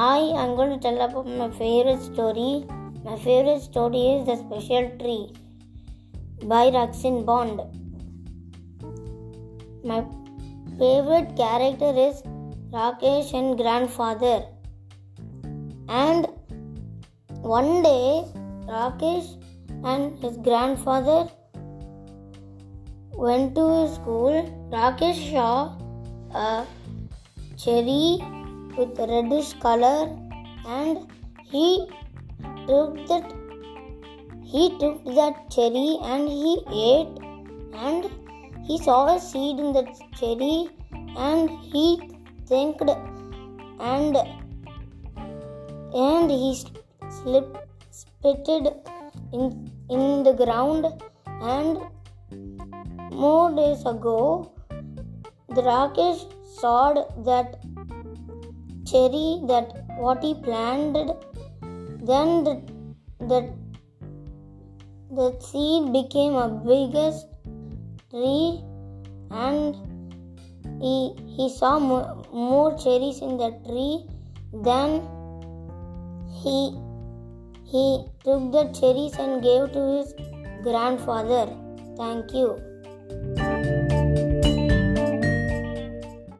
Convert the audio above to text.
Hi, I'm going to tell about my favorite story. My favorite story is The Special Tree by Ruskin Bond. My favorite character is Rakesh and grandfather. And one day, Rakesh and his grandfather went to school. Rakesh saw a cherry with reddish color and he took that he took that cherry and he ate and he saw a seed in the cherry and he thanked and and he slipped spitted in in the ground and more days ago the Rakesh saw that cherry that what he planted then the, that the seed became a biggest tree and he, he saw more, more cherries in the tree then he he took the cherries and gave to his grandfather. Thank you